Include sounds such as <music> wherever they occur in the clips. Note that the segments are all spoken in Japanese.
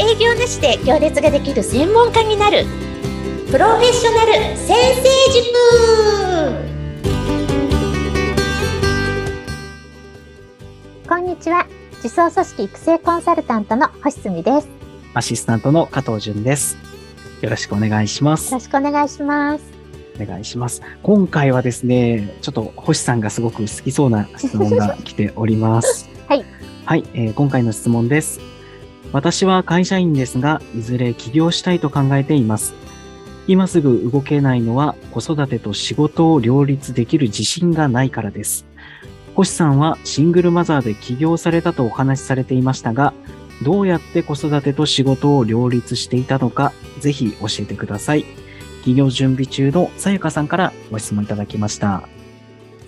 営業なしで行列ができる専門家になる。プロフェッショナル先生塾。こんにちは。自走組織育成コンサルタントの星澄です。アシスタントの加藤淳です。よろしくお願いします。よろしくお願いします。お願いします。今回はですねちょっと星さんがすごく好きそうな質問が来ております。<laughs> はい。はい、えー、今回の質問です私は会社員ですが、いずれ起業したいと考えています。今すぐ動けないのは子育てと仕事を両立できる自信がないからです。星さんはシングルマザーで起業されたとお話しされていましたが、どうやって子育てと仕事を両立していたのか、ぜひ教えてください。起業準備中のさやかさんからご質問いただきました。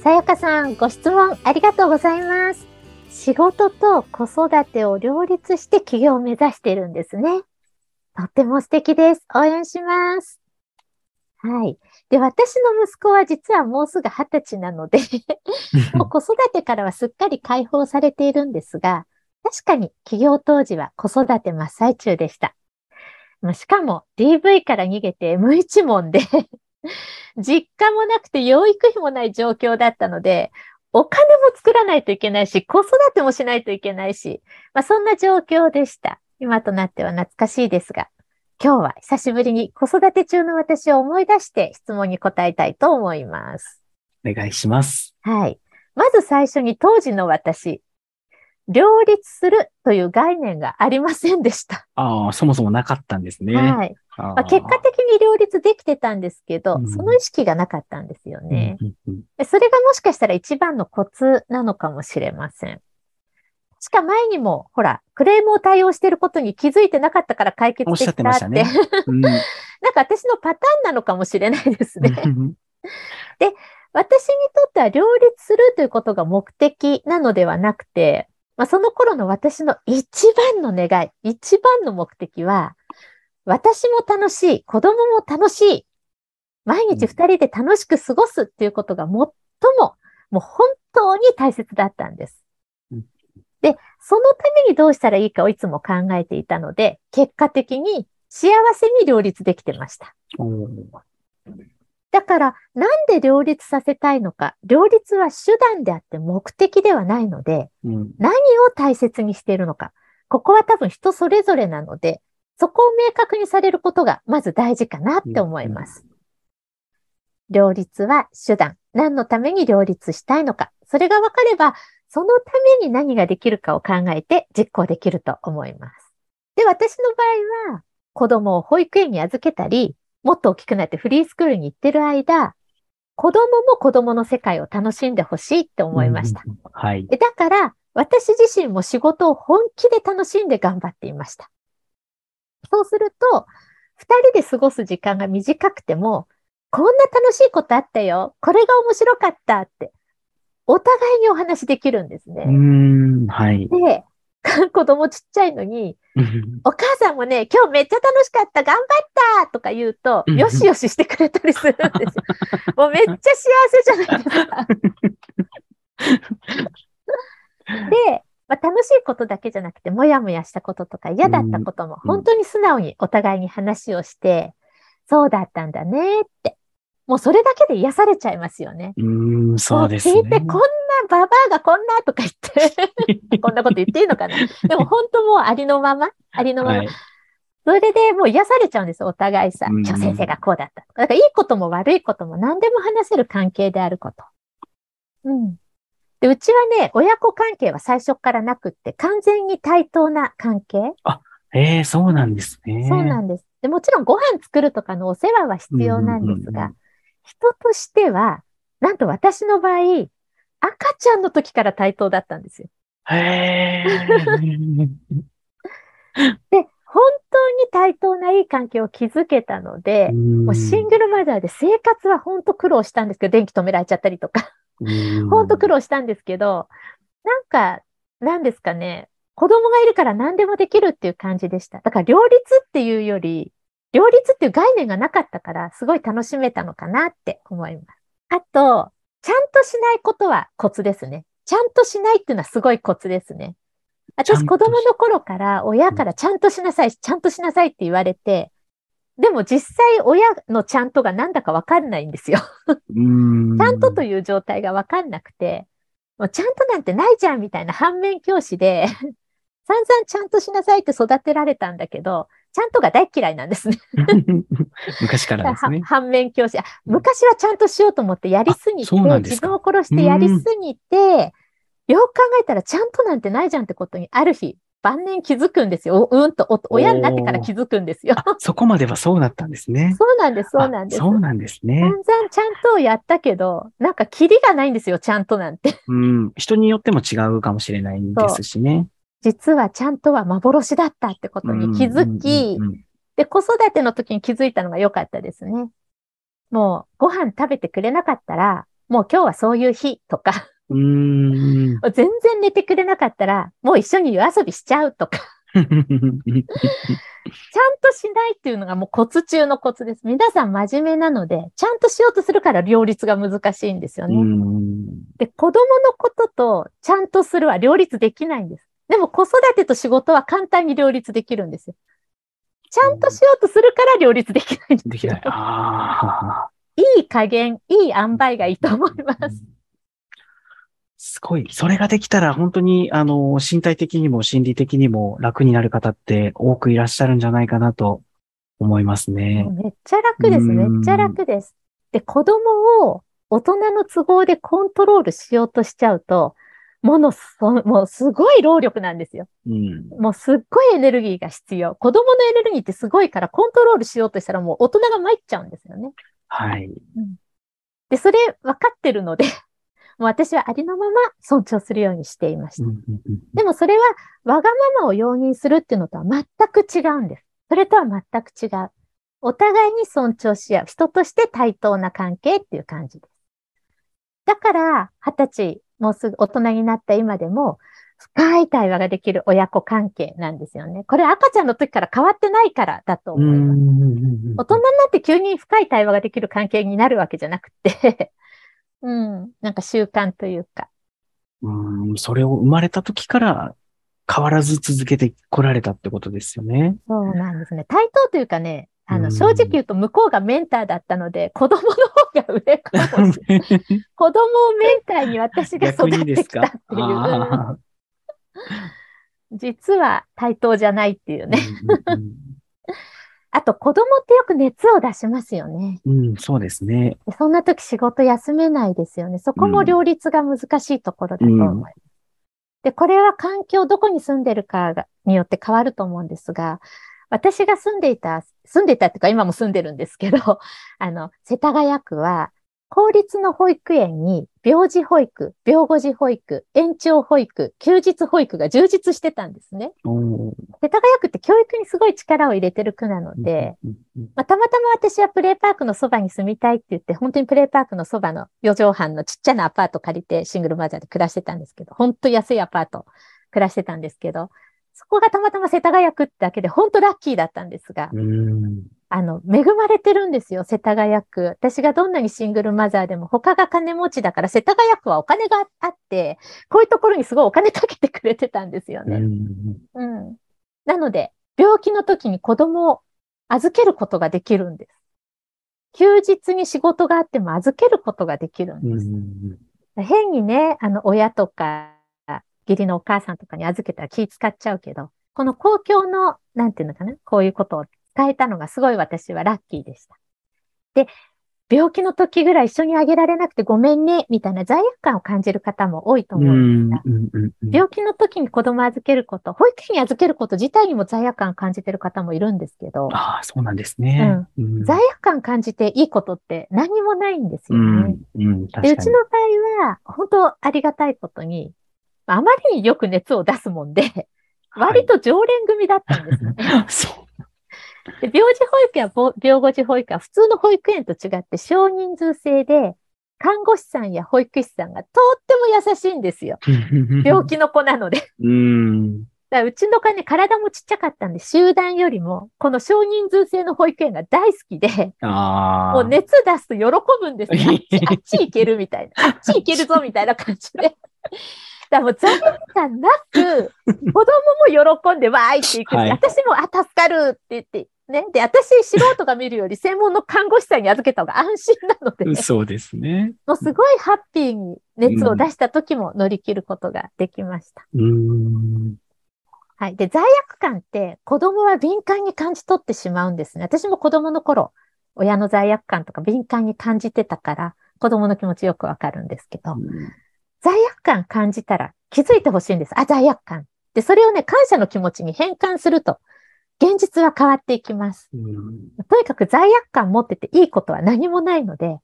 さやかさん、ご質問ありがとうございます。仕事と子育てを両立して起業を目指しているんですね。とっても素敵です。応援します。はい。で、私の息子は実はもうすぐ二十歳なので <laughs> もう子育てからはすっかり解放されているんですが、確かに起業当時は子育て真っ最中でした。しかも DV から逃げて M1 問で <laughs> 実家もなくて養育費もない状況だったので、お金も作らないといけないし、子育てもしないといけないし、まあ、そんな状況でした。今となっては懐かしいですが、今日は久しぶりに子育て中の私を思い出して質問に答えたいと思います。お願いします。はい。まず最初に当時の私、両立するという概念がありませんでした。ああ、そもそもなかったんですね。はい。まあ、結果的に両立できてたんですけど、うん、その意識がなかったんですよね、うんうんうん、それがもしかしたら一番のコツなのかもしれません。しか前にも、ほら、クレームを対応していることに気づいてなかったから解決できたって。おっしゃってましたね。うん、<laughs> なんか私のパターンなのかもしれないですね。で、私にとっては両立するということが目的なのではなくて、まあ、その頃の私の一番の願い、一番の目的は、私も楽しい、子供も楽しい、毎日二人で楽しく過ごすっていうことが最も、もう本当に大切だったんです。で、そのためにどうしたらいいかをいつも考えていたので、結果的に幸せに両立できてました。だから、なんで両立させたいのか。両立は手段であって目的ではないので、うん、何を大切にしているのか。ここは多分人それぞれなので、そこを明確にされることがまず大事かなって思います。うん、両立は手段。何のために両立したいのか。それが分かれば、そのために何ができるかを考えて実行できると思います。で、私の場合は、子供を保育園に預けたり、もっと大きくなってフリースクールに行ってる間、子供も子供の世界を楽しんでほしいって思いました。はい。だから、私自身も仕事を本気で楽しんで頑張っていました。そうすると、二人で過ごす時間が短くても、こんな楽しいことあったよ。これが面白かったって、お互いにお話できるんですね。うん、はい。で、<laughs> 子供ちっちゃいのに、お母さんもね、今日めっちゃ楽しかった、頑張ったとか言うと、よしよししてくれたりするんですよ。<laughs> もうめっちゃ幸せじゃないですか。<laughs> で、まあ、楽しいことだけじゃなくて、もやもやしたこととか嫌だったことも、本当に素直にお互いに話をして、そうだったんだねって。もうそれだけで癒されちゃいますよね。うん、そうですね。聞いて、こんなババアがこんなとか言って <laughs> こんなこと言っていいのかな。でも本当もうありのまま、ありのまま。はい、それでもう癒されちゃうんですよ、お互いさ。今日先生がこうだった。だからいいことも悪いことも何でも話せる関係であること。うん。で、うちはね、親子関係は最初からなくって、完全に対等な関係。あ、ええー、そうなんですね。そうなんです。で、もちろんご飯作るとかのお世話は必要なんですが、人としては、なんと私の場合、赤ちゃんの時から対等だったんですよ。へで、本当に対等ないい関係を築けたので、もうシングルマザーで生活は本当苦労したんですけど、電気止められちゃったりとか、本当苦労したんですけど、なんか、なんですかね、子供がいるから何でもできるっていう感じでした。だから両立っていうより、両立っていう概念がなかったから、すごい楽しめたのかなって思います。あと、ちゃんとしないことはコツですね。ちゃんとしないっていうのはすごいコツですね。私子供の頃から親からちゃんとしなさい、ちゃんとしなさいって言われて、でも実際親のちゃんとがなんだかわかんないんですよ。ちゃんとという状態がわかんなくて、もうちゃんとなんてないじゃんみたいな反面教師で、<laughs> 散々ちゃんとしなさいって育てられたんだけど、ちゃんとが大嫌いなんですね。<laughs> 昔からですねは。反面教師。あ昔はちゃんとしようと思ってやりすぎあて、そうなんですか自分を殺してやりすぎて、よく考えたらちゃんとなんてないじゃんってことにある日、晩年気づくんですよ。おうんと、お親になってから気づくんですよ。あ、そこまではそうだったんですね。<laughs> そうなんです、そうなんです。あそうなんですね散。々ちゃんとをやったけど、なんかキリがないんですよ、ちゃんとなんて。うん。人によっても違うかもしれないですしね。実はちゃんとは幻だったってことに気づきで、子育ての時に気づいたのが良かったですね。もう、ご飯食べてくれなかったら、もう今日はそういう日とか。全然寝てくれなかったら、もう一緒に夜遊びしちゃうとか、<laughs> ちゃんとしないっていうのがもうコツ中のコツです。皆さん真面目なので、ちゃんとしようとするから両立が難しいんですよね。うんで、子供のこととちゃんとするは両立できないんです。でも子育てと仕事は簡単に両立できるんですよ。ちゃんとしようとするから両立できないんでよですきない。。ああ。いい加減、いい塩梅がいいと思います。すごい。それができたら本当に、あの、身体的にも心理的にも楽になる方って多くいらっしゃるんじゃないかなと思いますね。めっちゃ楽です。うんめっちゃ楽です。で、子供を大人の都合でコントロールしようとしちゃうと、ものす、もうすごい労力なんですよ。うん。もうすっごいエネルギーが必要。子供のエネルギーってすごいからコントロールしようとしたらもう大人が参っちゃうんですよね。はい。で、それ分かってるので、<laughs> もう私はありのまま尊重するようにしていました。うんうんうんでもそれはわがままを容認するっていうのとは全く違うんです。それとは全く違う。お互いに尊重し合う。人として対等な関係っていう感じです。だから、二十歳、もうすぐ大人になった今でも、深い対話ができる親子関係なんですよね。これ赤ちゃんの時から変わってないからだと思います。大人になって急に深い対話ができる関係になるわけじゃなくて、<laughs> うん、なんか習慣というか。うん、それを生まれた時から変わらず続けてこられたってことですよね。そうなんですね。対等というかね、あの、うん正直言うと向こうがメンターだったので、子供の方が上かもしれない。<laughs> 子供をメンターに私が育ってきたっていう。あ実は対等じゃないっていうーね。あと子供ってよく熱を出しますよね。うんうんうん、そうですね。でそんな時仕事休めないですよね。そこも両立が難しいところだと思います。で、これは環境、どこに住んでるかがによって変わると思うんですが、私が住んでいた、住んでいたっていうか今も住んでるんですけど、<laughs> あの、世田谷区は、公立の保育園に病児保育、病後児保育、延長保育、休日保育が充実してたんですね。世田谷区って教育にすごい力を入れてる区なので、、まあ、たまたま私はプレイパークのそばに住みたいって言って、本当にプレイパークのそばの4畳半のちっちゃなアパート借りてシングルマザーで暮らしてたんですけど、本当安いアパート暮らしてたんですけど、そこがたまたま世田谷区ってだけで本当ラッキーだったんですが、うんあの、恵まれてるんですよ、世田谷区。私がどんなにシングルマザーでも他が金持ちだから世田谷区はお金があって、こういうところにすごいお金かけてくれてたんですよね。うんうん。なので、病気の時に子供を預けることができるんです。休日に仕事があっても預けることができるんです。ん変にね、あの、親とか、義理のお母さんとかに預けたら気使っちゃうけど、この公共の、なんていうのかな、こういうことを使えたのがすごい私はラッキーでした。で、病気の時ぐらい一緒にあげられなくてごめんね、みたいな罪悪感を感じる方も多いとう思うんですが、んうんうんうん病気の時に子供預けること、保育園に預けること自体にも罪悪感感じてる方もいるんですけど、ああ、そうなんですね。うん罪悪感感じていいことって何にもないんですうよね。んうん、確かで、に。うちの場合は、本当ありがたいことに、あまりによく熱を出すもんで、割と常連組だったんですね。<laughs> そう。で病児保育やぼ病後児保育は普通の保育園と違って少人数制で、看護師さんや保育士さんがとっても優しいんですよ。<laughs> 病気の子なので。うん。だからうちの子はね、体もちっちゃかったんで、集団よりも、この少人数制の保育園が大好きで。もう熱出すと喜ぶんですよ。あっち、あっち行けるみたいな。あっち行けるぞみたいな感じで。らもう罪悪感なく、<laughs> 子供も喜んでわーいっていくし、はい私も、あ、助かるって言って、ね。で、私、素人が見るより専門の看護師さんに預けた方が安心なので、そうですね。もうすごいハッピーに熱を出した時も乗り切ることができました。うーん。はい。で、罪悪感って子供は敏感に感じ取ってしまうんですね。私も子供の頃、親の罪悪感とか敏感に感じてたから、子供の気持ちよくわかるんですけど、罪悪感感じたら気づいてほしいんです。あ、罪悪感。で、それをね、感謝の気持ちに変換すると、現実は変わっていきます。うんとにかく罪悪感持ってていいことは何もないので、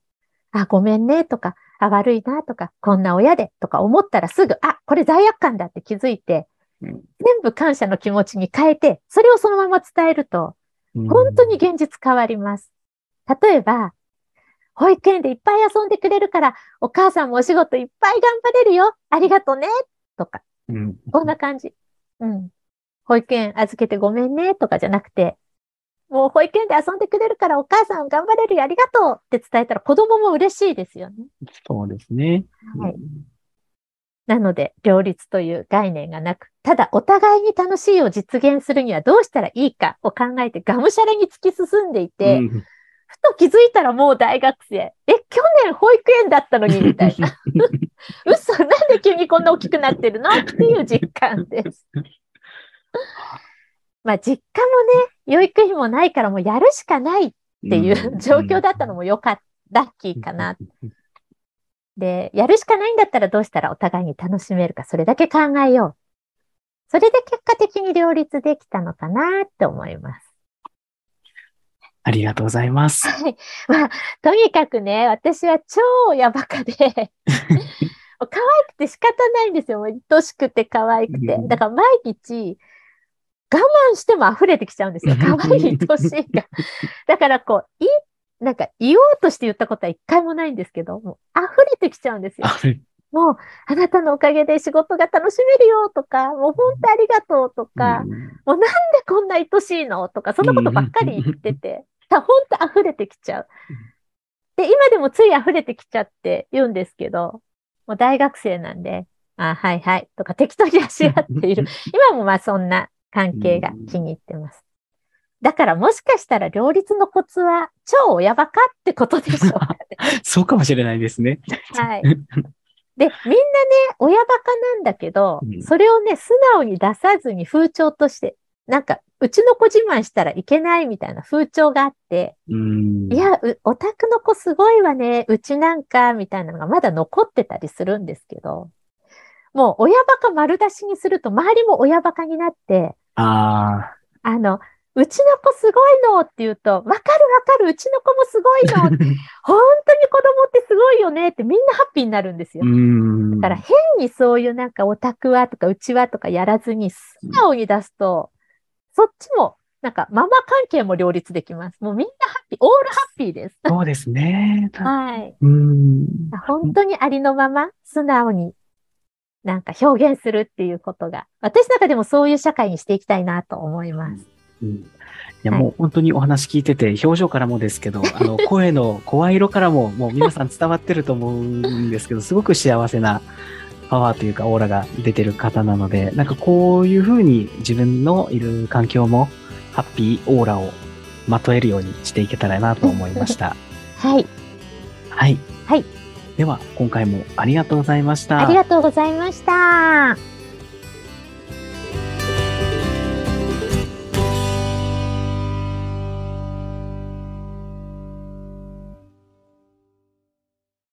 あ、ごめんねとか、あ、悪いなとか、こんな親でとか思ったらすぐ、あ、これ罪悪感だって気づいて、うん全部感謝の気持ちに変えて、それをそのまま伝えると、本当に現実変わります。例えば、保育園でいっぱい遊んでくれるから、お母さんもお仕事いっぱい頑張れるよ。ありがとね。とか、うんこんな感じ。うん。保育園預けてごめんね。とかじゃなくて、もう保育園で遊んでくれるからお母さん頑張れるよ。ありがとうって伝えたら子供も嬉しいですよね。そうですね。はいなので、両立という概念がなく、ただお互いに楽しいを実現するにはどうしたらいいかを考えてがむしゃらに突き進んでいて、うんふと気づいたらもう大学生。え、去年保育園だったのにみたいな。<laughs> 嘘、なんで急にこんな大きくなってるの？っていう実感です。まあ実家もね、養育費もないからもうやるしかないっていう状況だったのもよかった、ラッキーかな。で、やるしかないんだったらどうしたらお互いに楽しめるか、それだけ考えよう。それで結果的に両立できたのかなって思います。ありがとうございます。はい。まあ、とにかくね、私は超親バカで、<laughs> 可愛くて仕方ないんですよ。愛しくて可愛くてう。んだから毎日、我慢しても溢れてきちゃうんですよ。可愛い愛しいが。<laughs> だからこう、い、なんか言おうとして言ったことは一回もないんですけど、もう溢れてきちゃうんですよ。もう、あなたのおかげで仕事が楽しめるよとか、もう本当ありがとうとか、うんもうなんでこんな愛しいのとか、そんなことばっかり言ってて、本当溢れてきちゃう。で、今でもつい溢れてきちゃって言うんですけど、もう大学生なんで、あ、はいはい、とか適当にあしらっている。<laughs> 今もまあそんな関係が気に入ってます。だからもしかしたら両立のコツは超親バカってことでしょうかね。<laughs> そうかもしれないですね。はい。で、みんなね、親バカなんだけどうん、それをね、素直に出さずに風潮として、なんか、うちの子自慢したらいけないみたいな風潮があって、うんいや、うお宅の子すごいわね、うちなんか、みたいなのがまだ残ってたりするんですけど、もう親バカ丸出しにすると周りも親バカになって、ああの、うちの子すごいのって言うと、わかるわかる、うちの子もすごいの、あ。<laughs> 本当に子供ってすごいよねってみんなハッピーになるんですよ。うんだから変にそういうなんかオタクはとかうちはとかやらずに素直に出すと、そっちもなんかママ関係も両立できます。もうみんなハッピー、オールハッピーです。そうですね。<laughs> はい。うん。本当にありのまま素直になんか表現するっていうことが、私の中でもそういう社会にしていきたいなと思います。うんいや、はいもう本当にお話聞いてて、表情からもですけど、<laughs> あの、声の声色からも、もう皆さん伝わってると思うんですけど、すごく幸せなパワーというか、オーラが出てる方なので、なんかこういうふうに自分のいる環境も、ハッピーオーラをまとえるようにしていけたらなと思いました。<laughs> はい。はい。はい。では、今回もありがとうございました。ありがとうございました。